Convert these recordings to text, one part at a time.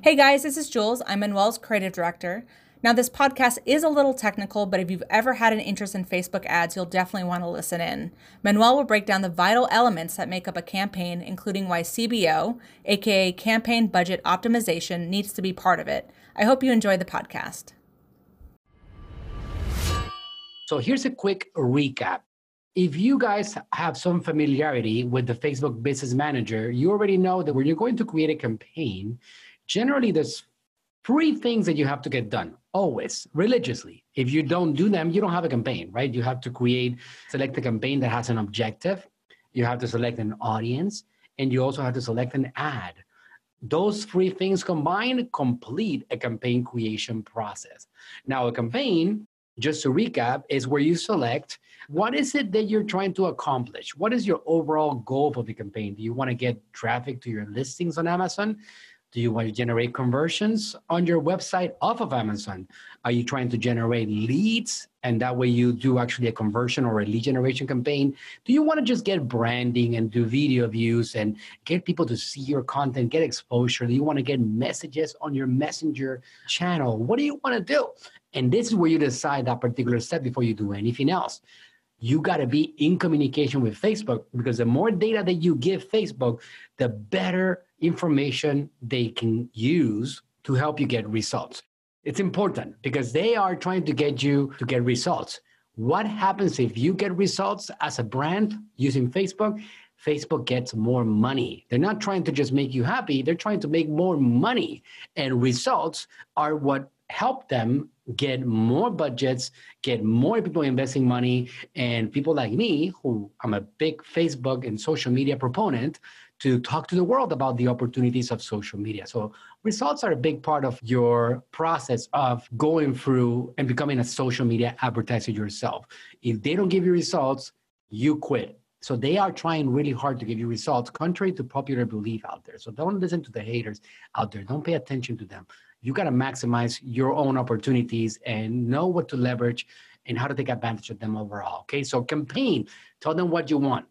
Hey guys, this is Jules. I'm Manuel's creative director. Now, this podcast is a little technical, but if you've ever had an interest in Facebook ads, you'll definitely want to listen in. Manuel will break down the vital elements that make up a campaign, including why CBO, aka Campaign Budget Optimization, needs to be part of it. I hope you enjoy the podcast. So, here's a quick recap. If you guys have some familiarity with the Facebook Business Manager, you already know that when you're going to create a campaign, generally there's three things that you have to get done always religiously. If you don't do them you don't have a campaign right? You have to create select a campaign that has an objective. You have to select an audience and you also have to select an ad. Those three things combined complete a campaign creation process. Now a campaign just to recap is where you select what is it that you're trying to accomplish. What is your overall goal for the campaign? Do you want to get traffic to your listings on amazon do you want to generate conversions on your website off of Amazon? Are you trying to generate leads and that way you do actually a conversion or a lead generation campaign? Do you want to just get branding and do video views and get people to see your content, get exposure? Do you want to get messages on your messenger channel? What do you want to do? And this is where you decide that particular step before you do anything else you got to be in communication with Facebook because the more data that you give Facebook, the better information they can use to help you get results. It's important because they are trying to get you to get results. What happens if you get results as a brand using Facebook? Facebook gets more money. They're not trying to just make you happy, they're trying to make more money. And results are what help them get more budgets, get more people investing money, and people like me, who I'm a big Facebook and social media proponent, to talk to the world about the opportunities of social media. So results are a big part of your process of going through and becoming a social media advertiser yourself. If they don't give you results, you quit. So they are trying really hard to give you results, contrary to popular belief out there. So don't listen to the haters out there. Don't pay attention to them. You got to maximize your own opportunities and know what to leverage and how to take advantage of them overall. Okay. So campaign, tell them what you want.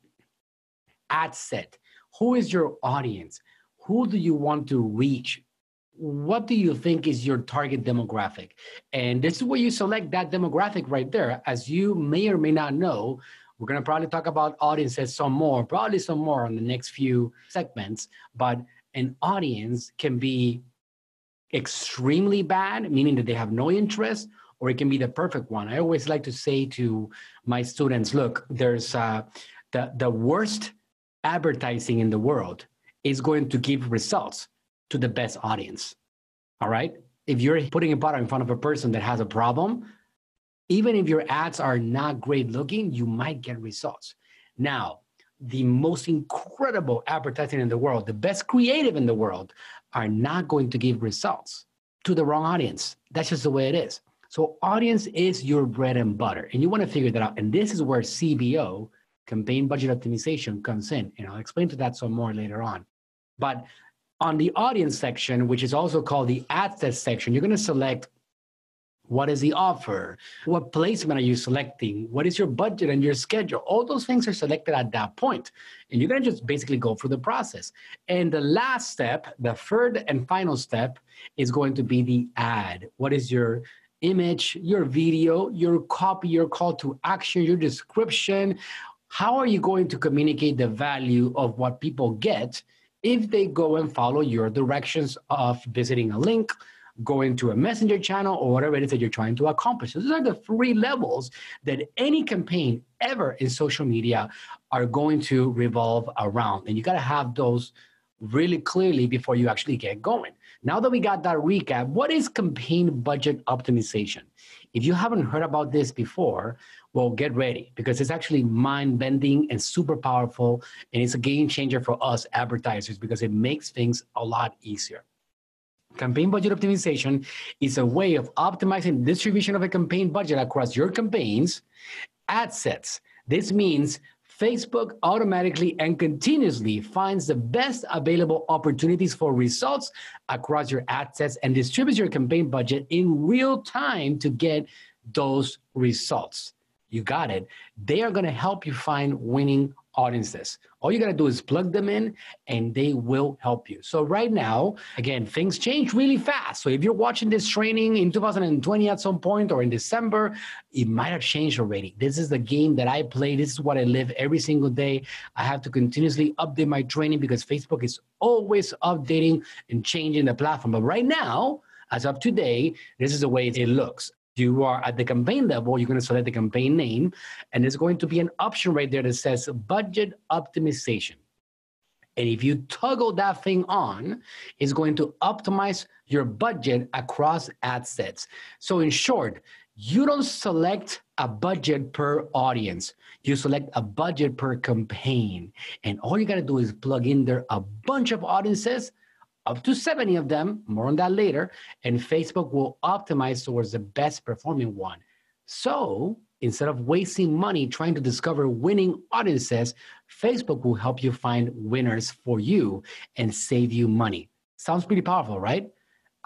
Ad set who is your audience? Who do you want to reach? What do you think is your target demographic? And this is where you select that demographic right there. As you may or may not know, we're going to probably talk about audiences some more, probably some more on the next few segments. But an audience can be extremely bad, meaning that they have no interest, or it can be the perfect one. I always like to say to my students, look, there's uh, the, the worst advertising in the world is going to give results to the best audience. All right. If you're putting a product in front of a person that has a problem, even if your ads are not great looking, you might get results. Now, the most incredible advertising in the world, the best creative in the world, are not going to give results to the wrong audience. That's just the way it is. So, audience is your bread and butter, and you want to figure that out. And this is where CBO campaign budget optimization comes in. And I'll explain to that some more later on. But on the audience section, which is also called the ad set section, you're going to select what is the offer? What placement are you selecting? What is your budget and your schedule? All those things are selected at that point. And you're going to just basically go through the process. And the last step, the third and final step, is going to be the ad. What is your image, your video, your copy, your call to action, your description? How are you going to communicate the value of what people get if they go and follow your directions of visiting a link, going to a messenger channel, or whatever it is that you're trying to accomplish? So those are the three levels that any campaign ever in social media are going to revolve around. And you got to have those really clearly before you actually get going. Now that we got that recap, what is campaign budget optimization? If you haven't heard about this before, well, get ready because it's actually mind bending and super powerful. And it's a game changer for us advertisers because it makes things a lot easier. Campaign budget optimization is a way of optimizing distribution of a campaign budget across your campaigns, ad sets. This means Facebook automatically and continuously finds the best available opportunities for results across your ad sets and distributes your campaign budget in real time to get those results. You got it. They are going to help you find winning audiences. All you got to do is plug them in and they will help you. So, right now, again, things change really fast. So, if you're watching this training in 2020 at some point or in December, it might have changed already. This is the game that I play. This is what I live every single day. I have to continuously update my training because Facebook is always updating and changing the platform. But right now, as of today, this is the way it looks you are at the campaign level, you're going to select the campaign name, and there's going to be an option right there that says budget optimization. And if you toggle that thing on, it's going to optimize your budget across ad sets. So, in short, you don't select a budget per audience, you select a budget per campaign. And all you got to do is plug in there a bunch of audiences up to 70 of them, more on that later, and Facebook will optimize towards the best performing one. So instead of wasting money trying to discover winning audiences, Facebook will help you find winners for you and save you money. Sounds pretty powerful, right?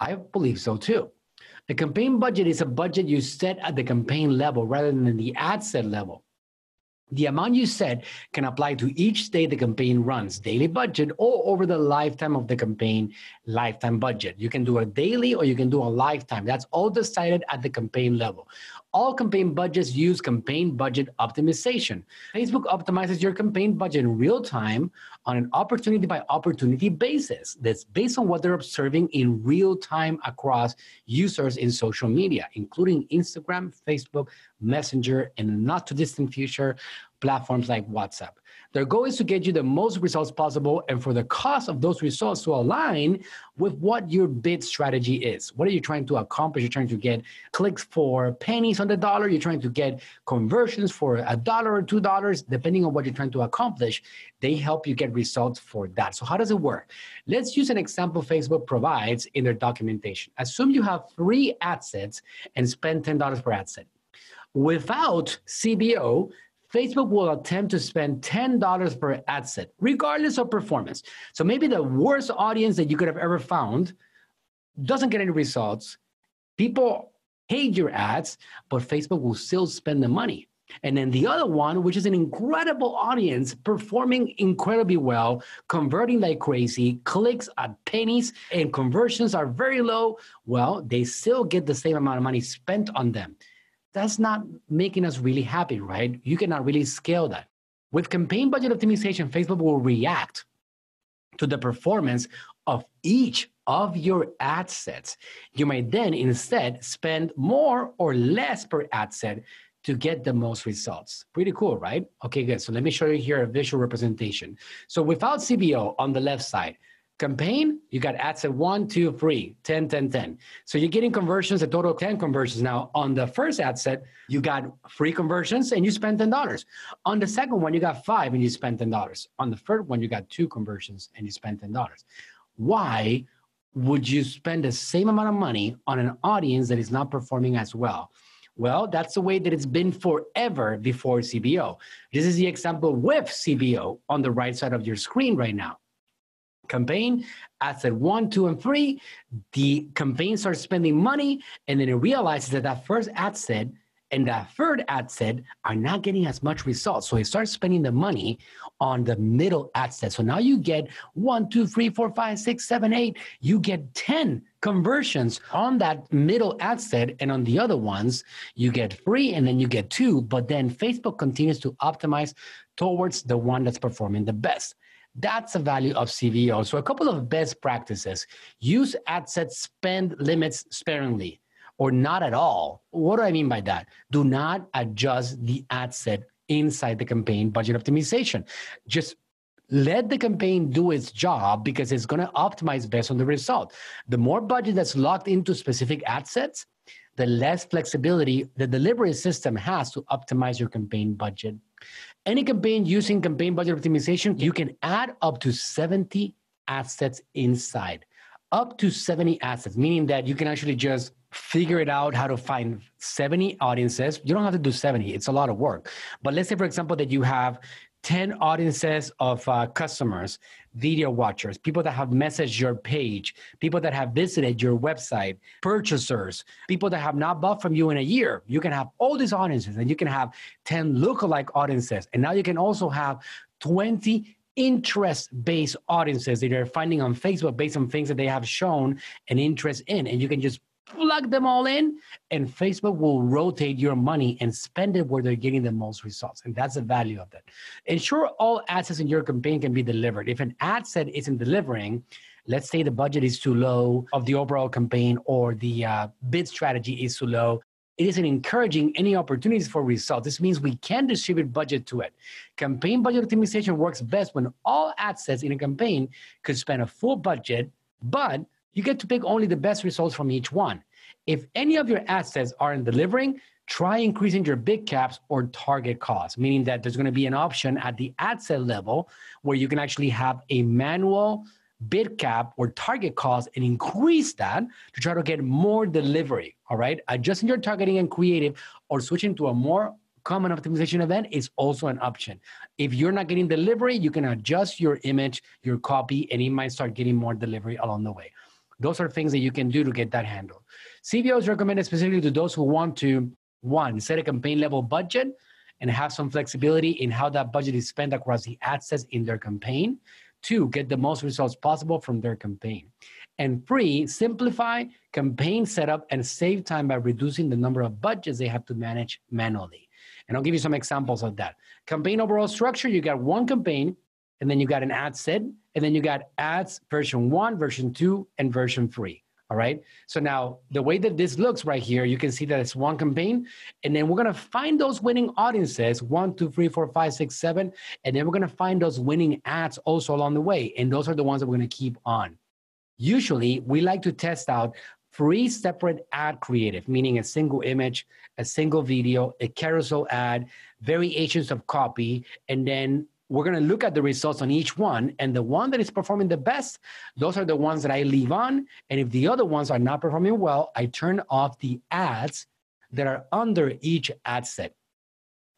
I believe so too. The campaign budget is a budget you set at the campaign level rather than the ad set level. The amount you set can apply to each day the campaign runs, daily budget, or over the lifetime of the campaign, lifetime budget. You can do a daily or you can do a lifetime. That's all decided at the campaign level. All campaign budgets use campaign budget optimization. Facebook optimizes your campaign budget in real time on an opportunity by opportunity basis. That's based on what they're observing in real time across users in social media, including Instagram, Facebook, Messenger, and not too distant future, platforms like WhatsApp. Their goal is to get you the most results possible and for the cost of those results to align with what your bid strategy is. What are you trying to accomplish? You're trying to get clicks for pennies on the dollar. You're trying to get conversions for a dollar or two dollars, depending on what you're trying to accomplish. They help you get results for that. So, how does it work? Let's use an example Facebook provides in their documentation. Assume you have three ad sets and spend $10 per ad set. Without CBO, Facebook will attempt to spend $10 per ad set, regardless of performance. So maybe the worst audience that you could have ever found doesn't get any results. People hate your ads, but Facebook will still spend the money. And then the other one, which is an incredible audience, performing incredibly well, converting like crazy, clicks at pennies, and conversions are very low. Well, they still get the same amount of money spent on them that's not making us really happy, right? You cannot really scale that. With campaign budget optimization, Facebook will react to the performance of each of your ad sets. You might then instead spend more or less per ad set to get the most results. Pretty cool, right? Okay, good. So let me show you here a visual representation. So without CBO on the left side, campaign, you got ad set one, two, three, 10, 10, 10. So you're getting conversions, a total of 10 conversions. Now, on the first ad set, you got free conversions and you spent $10. On the second one, you got five and you spent $10. On the third one, you got two conversions and you spent $10. Why would you spend the same amount of money on an audience that is not performing as well? Well, that's the way that it's been forever before CBO. This is the example with CBO on the right side of your screen right now campaign. Ad set one, two, and three, the campaign starts spending money, and then it realizes that that first ad set and that third ad set are not getting as much results. So it starts spending the money on the middle ad set. So now you get one, two, three, four, five, six, seven, eight. You get 10 conversions on that middle ad set. And on the other ones, you get three and then you get two. But then Facebook continues to optimize towards the one that's performing the best. That's the value of CBO. So a couple of best practices. Use ad set spend limits sparingly or not at all. What do I mean by that? Do not adjust the ad set inside the campaign budget optimization. Just let the campaign do its job because it's going to optimize based on the result. The more budget that's locked into specific ad sets, the less flexibility the delivery system has to optimize your campaign budget. Any campaign using campaign budget optimization, you can add up to 70 ad sets inside. Up to 70 ad sets, meaning that you can actually just figure it out how to find 70 audiences. You don't have to do 70, it's a lot of work. But let's say, for example, that you have 10 audiences of uh, customers, video watchers, people that have messaged your page, people that have visited your website, purchasers, people that have not bought from you in a year. You can have all these audiences and you can have 10 lookalike audiences. And now you can also have 20 interest based audiences that you're finding on Facebook based on things that they have shown an interest in. And you can just plug them all in, and Facebook will rotate your money and spend it where they're getting the most results. And that's the value of that. Ensure all ad sets in your campaign can be delivered. If an ad set isn't delivering, let's say the budget is too low of the overall campaign or the uh, bid strategy is too low, it isn't encouraging any opportunities for results. This means we can distribute budget to it. Campaign budget optimization works best when all ad sets in a campaign could spend a full budget, but you get to pick only the best results from each one. If any of your ad sets aren't delivering, try increasing your bid caps or target costs, meaning that there's going to be an option at the ad set level where you can actually have a manual bid cap or target cost and increase that to try to get more delivery. All right. Adjusting your targeting and creative or switching to a more common optimization event is also an option. If you're not getting delivery, you can adjust your image, your copy, and it might start getting more delivery along the way. Those are things that you can do to get that handled. CBO is recommended specifically to those who want to, one, set a campaign level budget and have some flexibility in how that budget is spent across the ad sets in their campaign. Two, get the most results possible from their campaign. And three, simplify campaign setup and save time by reducing the number of budgets they have to manage manually. And I'll give you some examples of that. Campaign overall structure you got one campaign, and then you got an ad set, and then you got ads version one, version two, and version three. All right. So now the way that this looks right here, you can see that it's one campaign. And then we're going to find those winning audiences one, two, three, four, five, six, seven. And then we're going to find those winning ads also along the way. And those are the ones that we're going to keep on. Usually, we like to test out three separate ad creative, meaning a single image, a single video, a carousel ad, variations of copy, and then we're going to look at the results on each one and the one that is performing the best those are the ones that i leave on and if the other ones are not performing well i turn off the ads that are under each ad set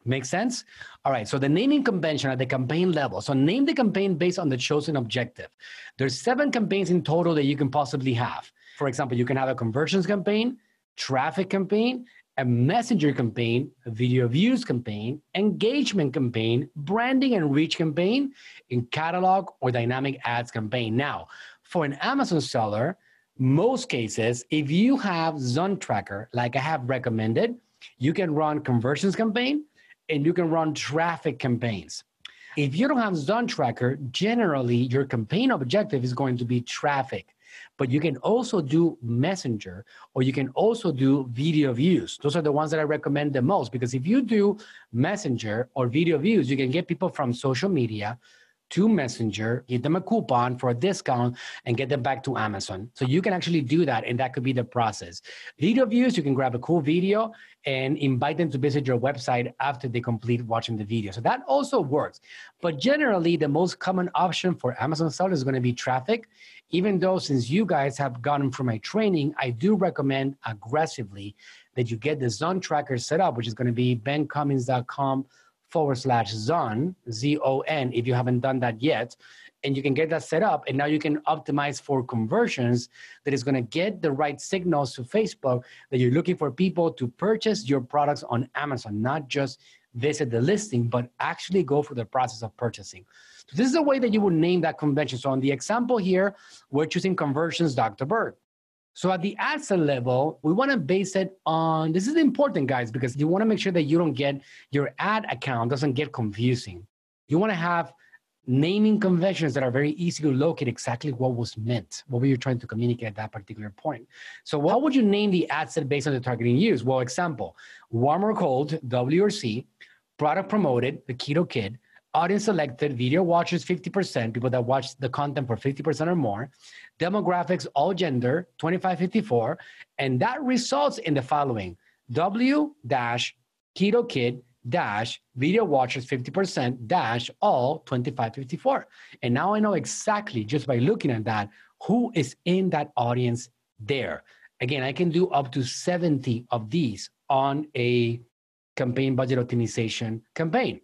Make sense? All right. So the naming convention at the campaign level. So name the campaign based on the chosen objective. There's seven campaigns in total that you can possibly have. For example, you can have a conversions campaign, traffic campaign, a messenger campaign, a video views campaign, engagement campaign, branding and reach campaign, in catalog or dynamic ads campaign. Now, for an Amazon seller, most cases, if you have Zone Tracker, like I have recommended, you can run conversions campaign and you can run traffic campaigns. If you don't have Zone Tracker, generally your campaign objective is going to be traffic but you can also do messenger or you can also do video views. Those are the ones that i recommend the most because if you do messenger or video views you can get people from social media to Messenger, give them a coupon for a discount, and get them back to Amazon. So you can actually do that, and that could be the process. Video views, you can grab a cool video and invite them to visit your website after they complete watching the video. So that also works. But generally, the most common option for Amazon sellers is going to be traffic. Even though, since you guys have gotten from my training, I do recommend aggressively that you get the zone tracker set up, which is going to be bencummins.com forward slash zon, Z O N, if you haven't done that yet. And you can get that set up. And now you can optimize for conversions that is going to get the right signals to Facebook that you're looking for people to purchase your products on Amazon, not just visit the listing, but actually go through the process of purchasing. So this is the way that you would name that convention. So on the example here, we're choosing conversions Dr. Berg. So at the ad set level, we want to base it on this is important, guys, because you want to make sure that you don't get your ad account doesn't get confusing. You want to have naming conventions that are very easy to locate exactly what was meant, what were you trying to communicate at that particular point. So how would you name the ad set based on the targeting used? Well, example, warm or cold, W or C, product promoted, the keto kit, audience selected, video watchers 50%, people that watch the content for 50% or more, demographics, all gender, 2554, and that results in the following W dash keto kit dash video watchers 50% dash all 2554. And now I know exactly just by looking at that who is in that audience there. Again, I can do up to 70 of these on a campaign budget optimization campaign.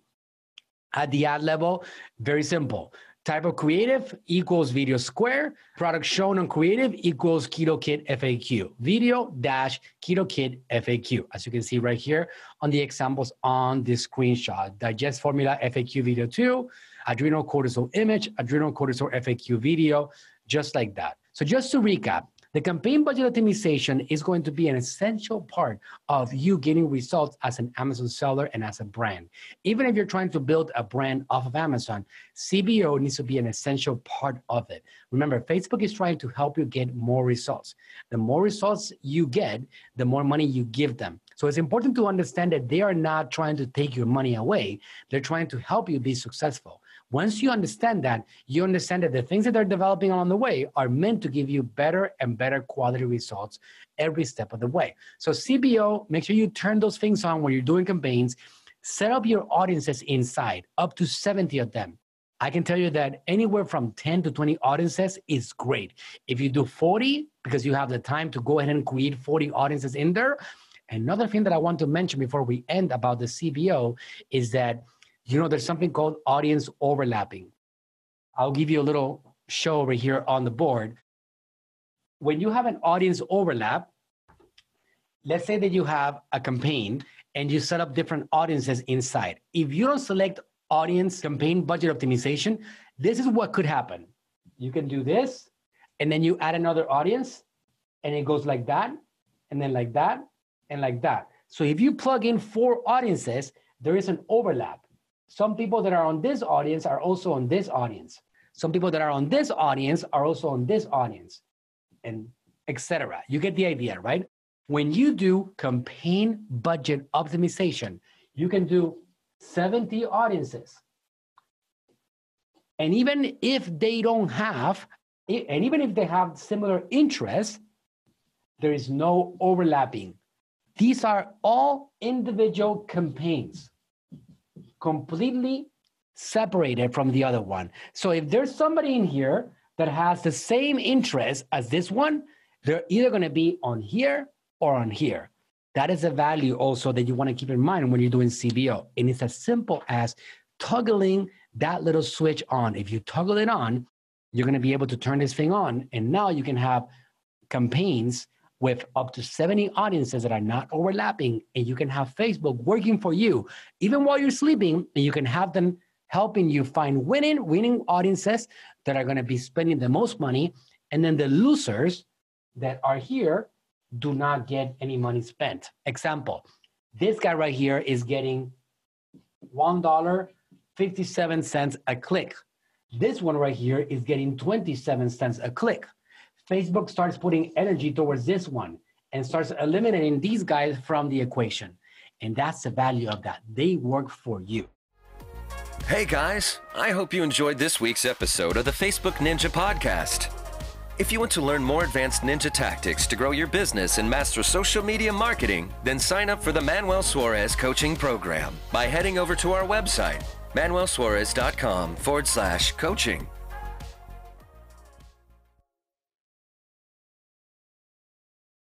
At the ad level, very simple. Type of creative equals video square. Product shown on creative equals Keto Kit FAQ. Video dash Keto Kit FAQ. As you can see right here on the examples on this screenshot. Digest formula FAQ video two, adrenal cortisol image, adrenal cortisol FAQ video, just like that. So just to recap, the campaign budget optimization is going to be an essential part of you getting results as an Amazon seller and as a brand. Even if you're trying to build a brand off of Amazon, CBO needs to be an essential part of it. Remember, Facebook is trying to help you get more results. The more results you get, the more money you give them. So it's important to understand that they are not trying to take your money away, they're trying to help you be successful. Once you understand that, you understand that the things that they're developing along the way are meant to give you better and better quality results every step of the way. So, CBO, make sure you turn those things on when you're doing campaigns. Set up your audiences inside, up to 70 of them. I can tell you that anywhere from 10 to 20 audiences is great. If you do 40, because you have the time to go ahead and create 40 audiences in there. Another thing that I want to mention before we end about the CBO is that you know, there's something called audience overlapping. I'll give you a little show over here on the board. When you have an audience overlap, let's say that you have a campaign and you set up different audiences inside. If you don't select audience campaign budget optimization, this is what could happen. You can do this, and then you add another audience, and it goes like that, and then like that, and like that. So if you plug in four audiences, there is an overlap. Some people that are on this audience are also on this audience. Some people that are on this audience are also on this audience, and etc. You get the idea, right? When you do campaign budget optimization, you can do 70 audiences. And even if they don't have, and even if they have similar interests, there is no overlapping. These are all individual campaigns completely separated from the other one. So if there's somebody in here that has the same interest as this one, they're either going to be on here or on here. That is a value also that you want to keep in mind when you're doing CBO. And it's as simple as toggling that little switch on. If you toggle it on, you're going to be able to turn this thing on. And now you can have campaigns with up to 70 audiences that are not overlapping and you can have facebook working for you. Even while you're sleeping and you can have them helping you find winning winning audiences that are going to be spending the most money. And then the losers that are here do not get any money spent. Example this guy right here is getting one dollar 57 cents a click. This one right here is getting 27 cents a click Facebook starts putting energy towards this one and starts eliminating these guys from the equation. And that's the value of that. They work for you. Hey guys, I hope you enjoyed this week's episode of the Facebook Ninja Podcast. If you want to learn more advanced ninja tactics to grow your business and master social media marketing, then sign up for the Manuel Suarez coaching program by heading over to our website, manuelsuarez.com forward slash coaching